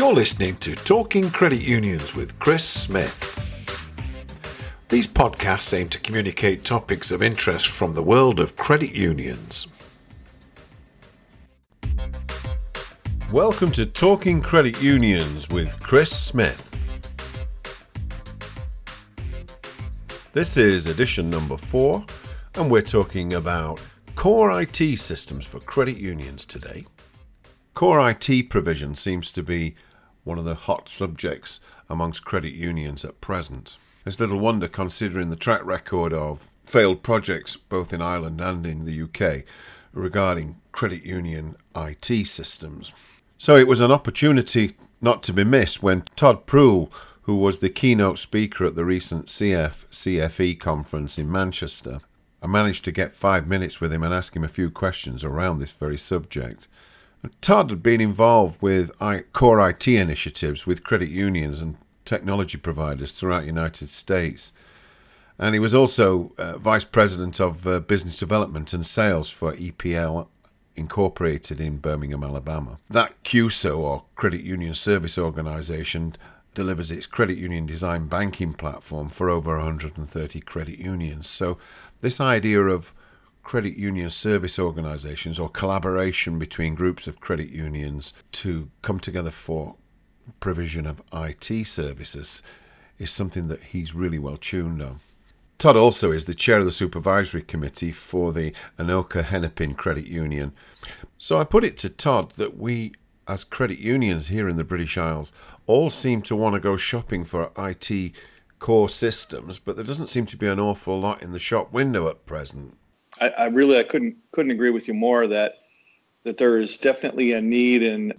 You're listening to Talking Credit Unions with Chris Smith. These podcasts aim to communicate topics of interest from the world of credit unions. Welcome to Talking Credit Unions with Chris Smith. This is edition number four, and we're talking about core IT systems for credit unions today. Core IT provision seems to be one of the hot subjects amongst credit unions at present. It's little wonder considering the track record of failed projects both in Ireland and in the UK regarding credit union IT systems. So it was an opportunity not to be missed when Todd Proul, who was the keynote speaker at the recent CF CFE conference in Manchester, I managed to get five minutes with him and ask him a few questions around this very subject. Todd had been involved with core IT initiatives with credit unions and technology providers throughout the United States. And he was also uh, vice president of uh, business development and sales for EPL Incorporated in Birmingham, Alabama. That CUSO, or Credit Union Service Organization, delivers its credit union design banking platform for over 130 credit unions. So, this idea of credit union service organizations or collaboration between groups of credit unions to come together for provision of IT services is something that he's really well tuned on. Todd also is the chair of the supervisory committee for the Anoka Hennepin Credit Union. So I put it to Todd that we, as credit unions here in the British Isles, all seem to want to go shopping for IT core systems, but there doesn't seem to be an awful lot in the shop window at present. I, I really I couldn't couldn't agree with you more that that there is definitely a need in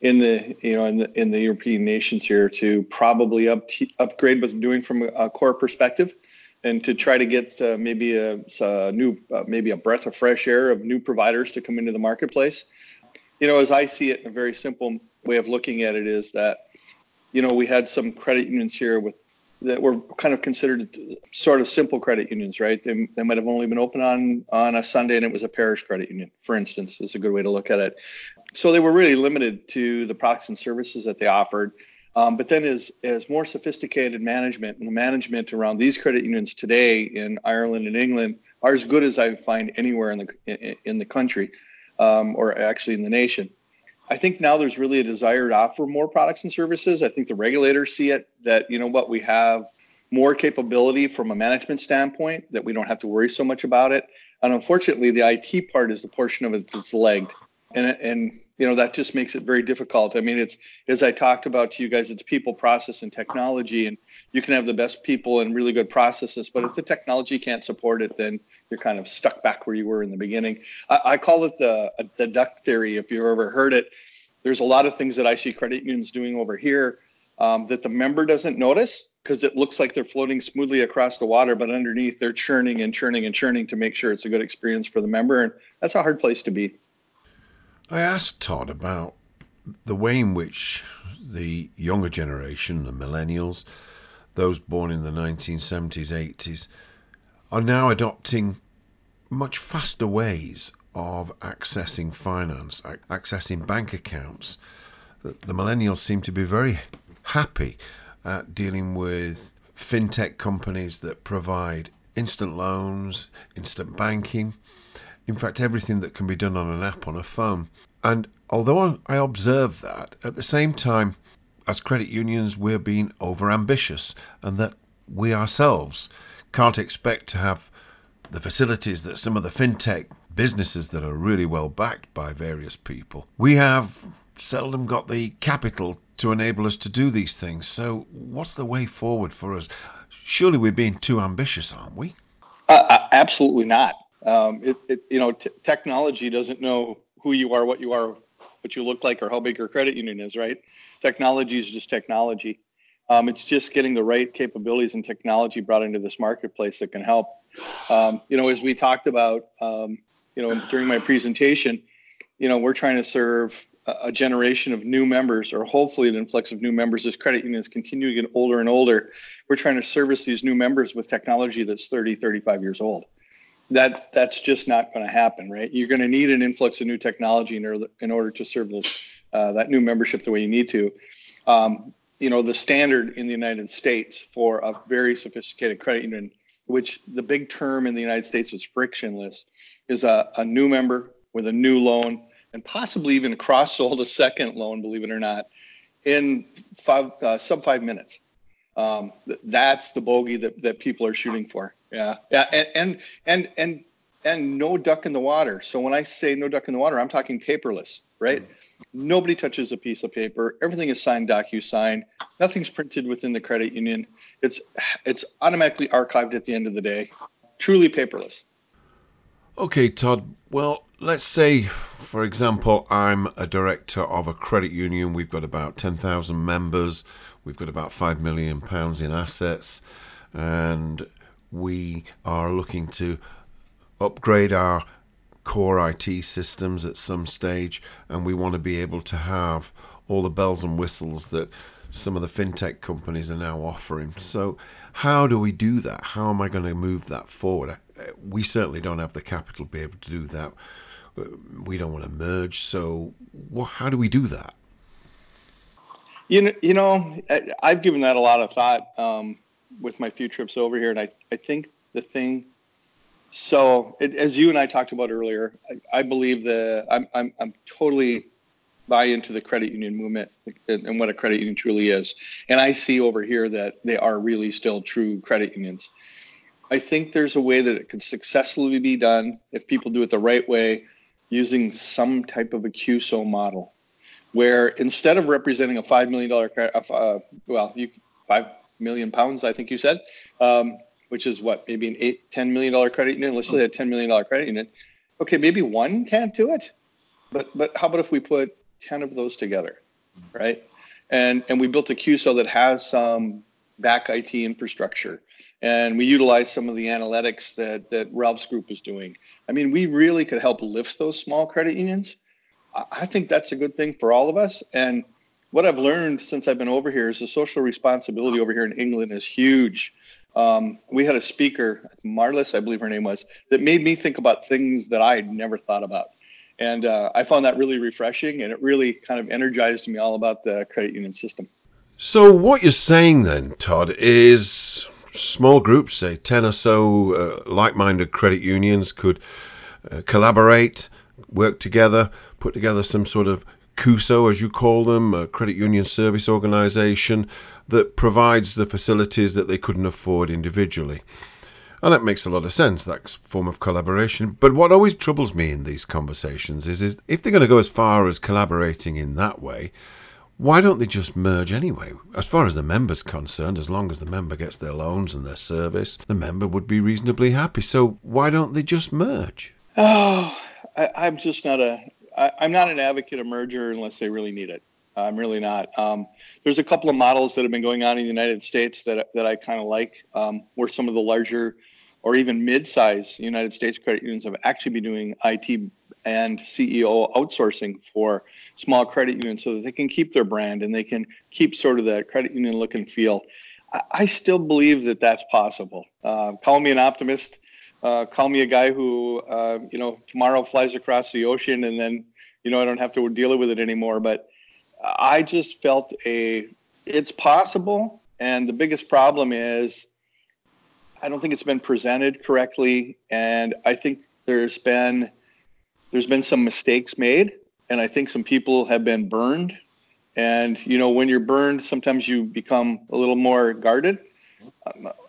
in the you know in the in the European nations here to probably up upgrade what they're doing from a, core perspective, and to try to get uh, maybe a, a new uh, maybe a breath of fresh air of new providers to come into the marketplace. You know, as I see it, a very simple way of looking at it is that you know we had some credit unions here with that were kind of considered sort of simple credit unions, right? They, they might have only been open on on a Sunday, and it was a parish credit union, for instance, is a good way to look at it. So they were really limited to the products and services that they offered. Um, but then, as as more sophisticated management and the management around these credit unions today in Ireland and England are as good as I find anywhere in the in, in the country, um, or actually in the nation. I think now there's really a desire to offer more products and services. I think the regulators see it that, you know what, we have more capability from a management standpoint, that we don't have to worry so much about it. And unfortunately, the IT part is the portion of it that's lagged. And, and you know that just makes it very difficult i mean it's as i talked about to you guys it's people process and technology and you can have the best people and really good processes but if the technology can't support it then you're kind of stuck back where you were in the beginning. I, I call it the the duck theory. If you've ever heard it, there's a lot of things that I see credit unions doing over here um, that the member doesn't notice because it looks like they're floating smoothly across the water, but underneath they're churning and churning and churning to make sure it's a good experience for the member, and that's a hard place to be. I asked Todd about the way in which the younger generation, the millennials, those born in the 1970s, 80s, are now adopting much faster ways of accessing finance, accessing bank accounts. The millennials seem to be very happy at dealing with fintech companies that provide instant loans, instant banking, in fact, everything that can be done on an app on a phone. And although I observe that, at the same time, as credit unions, we're being over ambitious and that we ourselves can't expect to have the facilities that some of the fintech businesses that are really well backed by various people. We have seldom got the capital to enable us to do these things. So, what's the way forward for us? Surely we're being too ambitious, aren't we? Uh, uh absolutely not. Um, it, it, you know, t- technology doesn't know who you are, what you are, what you look like, or how big your credit union is, right? Technology is just technology. Um, it's just getting the right capabilities and technology brought into this marketplace that can help. Um, you know, as we talked about, um, you know, during my presentation, you know, we're trying to serve a, generation of new members, or hopefully an influx of new members as credit unions continue to get older and older. We're trying to service these new members with technology that's 30, 35 years old. That that's just not going to happen, right? You're going to need an influx of new technology in order in order to serve those uh, that new membership the way you need to. Um, you know, the standard in the United States for a very sophisticated credit union, which the big term in the United States is frictionless, is a, a new member with a new loan and possibly even cross sold a second loan, believe it or not, in five, uh, sub five minutes. Um, th- that's the bogey that, that people are shooting for. Yeah. Yeah. And, and, and, and, and no duck in the water. So when I say no duck in the water, I'm talking paperless, right? Mm-hmm Nobody touches a piece of paper. Everything is signed DocuSign. Nothing's printed within the credit union. It's it's automatically archived at the end of the day. Truly paperless. Okay, Todd. Well, let's say, for example, I'm a director of a credit union. We've got about 10,000 members. We've got about 5 million pounds in assets and we are looking to upgrade our core IT systems at some stage, and we want to be able to have all the bells and whistles that some of the fintech companies are now offering. So, how do we do that? How am I going to move that forward? We certainly don't have the capital to be able to do that. We don't want to merge. So, how do we do that? You know, you know, I've given that a lot of thought um, with my few trips over here, and I, I think the thing so, it, as you and I talked about earlier, I, I believe that I'm, I'm, I'm totally buy into the credit union movement and what a credit union truly is. And I see over here that they are really still true credit unions. I think there's a way that it could successfully be done if people do it the right way using some type of a CUSO model where instead of representing a $5 million, uh, well, you, 5 million pounds, I think you said, um, which is what maybe an eight ten million dollar credit union. Let's say a ten million dollar credit union. Okay, maybe one can't do it, but but how about if we put ten of those together, right? And and we built a CUSO that has some back IT infrastructure, and we utilize some of the analytics that that Ralph's group is doing. I mean, we really could help lift those small credit unions. I think that's a good thing for all of us. And what I've learned since I've been over here is the social responsibility over here in England is huge um, we had a speaker, Marlis, I believe her name was, that made me think about things that I had never thought about. And uh, I found that really refreshing and it really kind of energized me all about the credit union system. So, what you're saying then, Todd, is small groups, say 10 or so uh, like minded credit unions, could uh, collaborate, work together, put together some sort of CUSO, as you call them, a credit union service organization, that provides the facilities that they couldn't afford individually. And that makes a lot of sense, that form of collaboration. But what always troubles me in these conversations is, is if they're going to go as far as collaborating in that way, why don't they just merge anyway? As far as the member's concerned, as long as the member gets their loans and their service, the member would be reasonably happy. So why don't they just merge? Oh, I, am just not a. I, I'm not an advocate of merger unless they really need it. I'm really not. Um, there's a couple of models that have been going on in the United States that that I kind of like, um, where some of the larger or even mid-size United States credit unions have actually been doing IT and CEO outsourcing for small credit unions so that they can keep their brand and they can keep sort of that credit union look and feel. I, still believe that that's possible. Uh, call me an optimist. Uh, call me a guy who, uh, you know, tomorrow flies across the ocean and then, you know, I don't have to deal with it anymore. But I just felt a it's possible, and the biggest problem is I don't think it's been presented correctly, and I think there's been there's been some mistakes made, and I think some people have been burned. And you know, when you're burned, sometimes you become a little more guarded.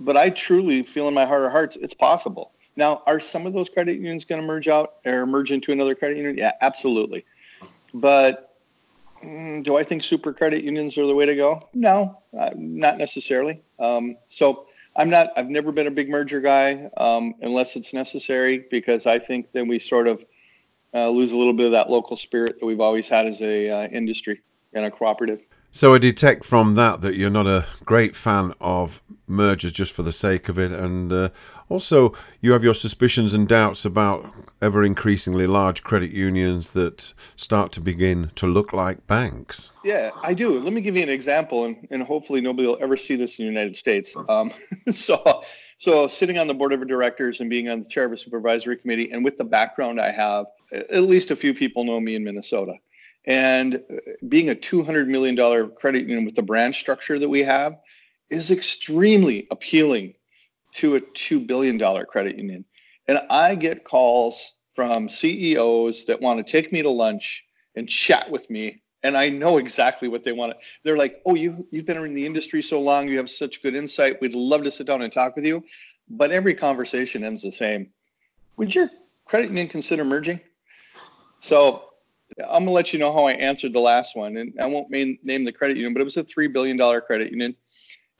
But I truly feel in my heart of hearts it's possible. Now, are some of those credit unions going to merge out or merge into another credit union? Yeah, absolutely. But Mm, do I think super credit unions are the way to go? No, uh, not necessarily. Um, so I'm not. I've never been a big merger guy um, unless it's necessary because I think then we sort of uh, lose a little bit of that local spirit that we've always had as a uh, industry and a cooperative. So I detect from that that you're not a great fan of mergers just for the sake of it, and uh, also you have your suspicions and doubts about ever increasingly large credit unions that start to begin to look like banks. Yeah, I do. Let me give you an example, and, and hopefully nobody will ever see this in the United States. Um, so, so sitting on the board of directors and being on the chair of a supervisory committee, and with the background I have, at least a few people know me in Minnesota And uh, being a $200 million credit union with the branch structure that we have is extremely appealing to a $2 billion credit union. And I get calls from CEOs that want to take me to lunch and chat with me. And I know exactly what they want. They're like, "Oh, you you've been in the industry so long, you have such good insight. We'd love to sit down and talk with you." But every conversation ends the same. Would your credit union consider merging? So I'm gonna let you know how I answered the last one, and I won't main, name the credit union, but it was a three billion dollar credit union.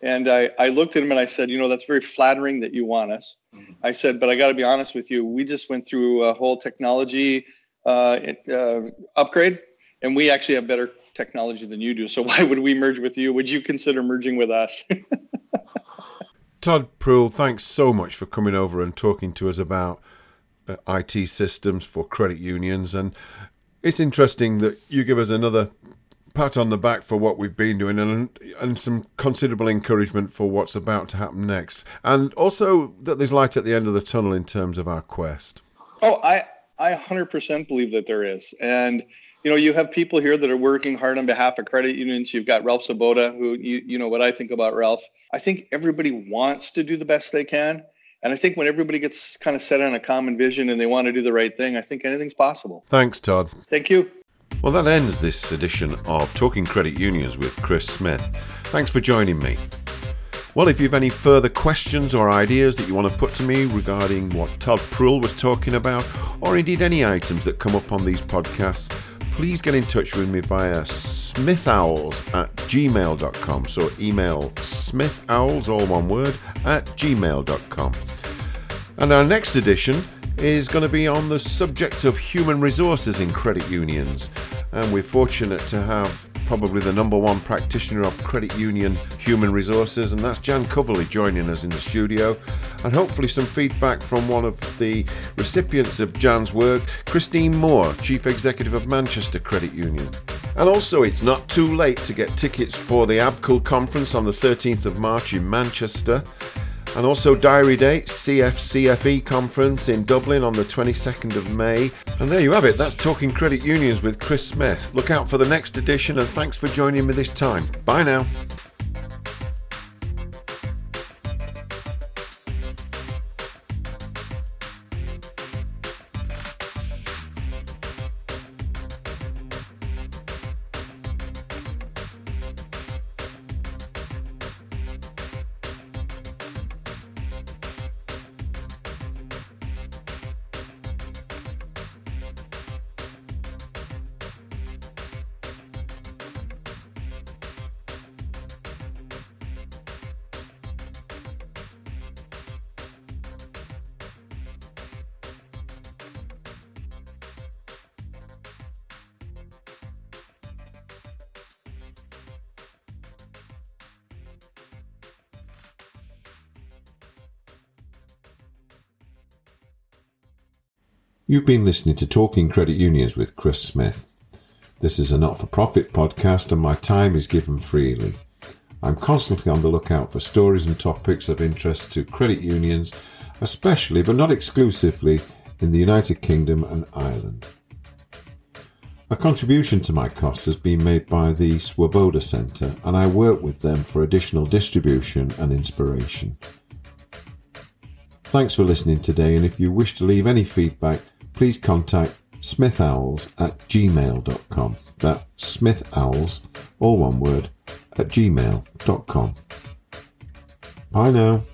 And I, I looked at him and I said, you know, that's very flattering that you want us. Mm-hmm. I said, but I got to be honest with you. We just went through a whole technology uh, uh, upgrade, and we actually have better technology than you do. So why would we merge with you? Would you consider merging with us? Todd Pruell, thanks so much for coming over and talking to us about uh, IT systems for credit unions. And it's interesting that you give us another pat on the back for what we've been doing and and some considerable encouragement for what's about to happen next. And also that there's light at the end of the tunnel in terms of our quest. Oh, I I 100% believe that there is. And you know, you have people here that are working hard on behalf of credit unions. You've got Ralph Swoboda, who you you know what I think about Ralph. I think everybody wants to do the best they can. And I think when everybody gets kind of set on a common vision and they want to do the right thing, I think anything's possible. Thanks, Todd. Thank you. Well, that ends this edition of Talking Credit Unions with Chris Smith. Thanks for joining me. Well, if you have any further questions or ideas that you want to put to me regarding what Todd Pruell was talking about, or indeed any items that come up on these podcasts, please get in touch with me via smithowls at gmail.com. So email smithowls, all one word, at gmail.com. And our next edition is going to be on the subject of human resources in credit unions. And we're fortunate to have probably the number one practitioner of credit union human resources, and that's Jan Coverley joining us in the studio. And hopefully, some feedback from one of the recipients of Jan's work, Christine Moore, Chief Executive of Manchester Credit Union. And also, it's not too late to get tickets for the ABCUL conference on the 13th of March in Manchester. And also diary date, CFCFE conference in Dublin on the 22nd of May. And there you have it, that's Talking Credit Unions with Chris Smith. Look out for the next edition and thanks for joining me this time. Bye now. You've been listening to Talking Credit Unions with Chris Smith. This is a not for profit podcast and my time is given freely. I'm constantly on the lookout for stories and topics of interest to credit unions, especially but not exclusively in the United Kingdom and Ireland. A contribution to my costs has been made by the Swoboda Centre, and I work with them for additional distribution and inspiration. Thanks for listening today, and if you wish to leave any feedback, please contact smithowls at gmail.com. That's smithowls, all one word, at gmail.com. Bye now.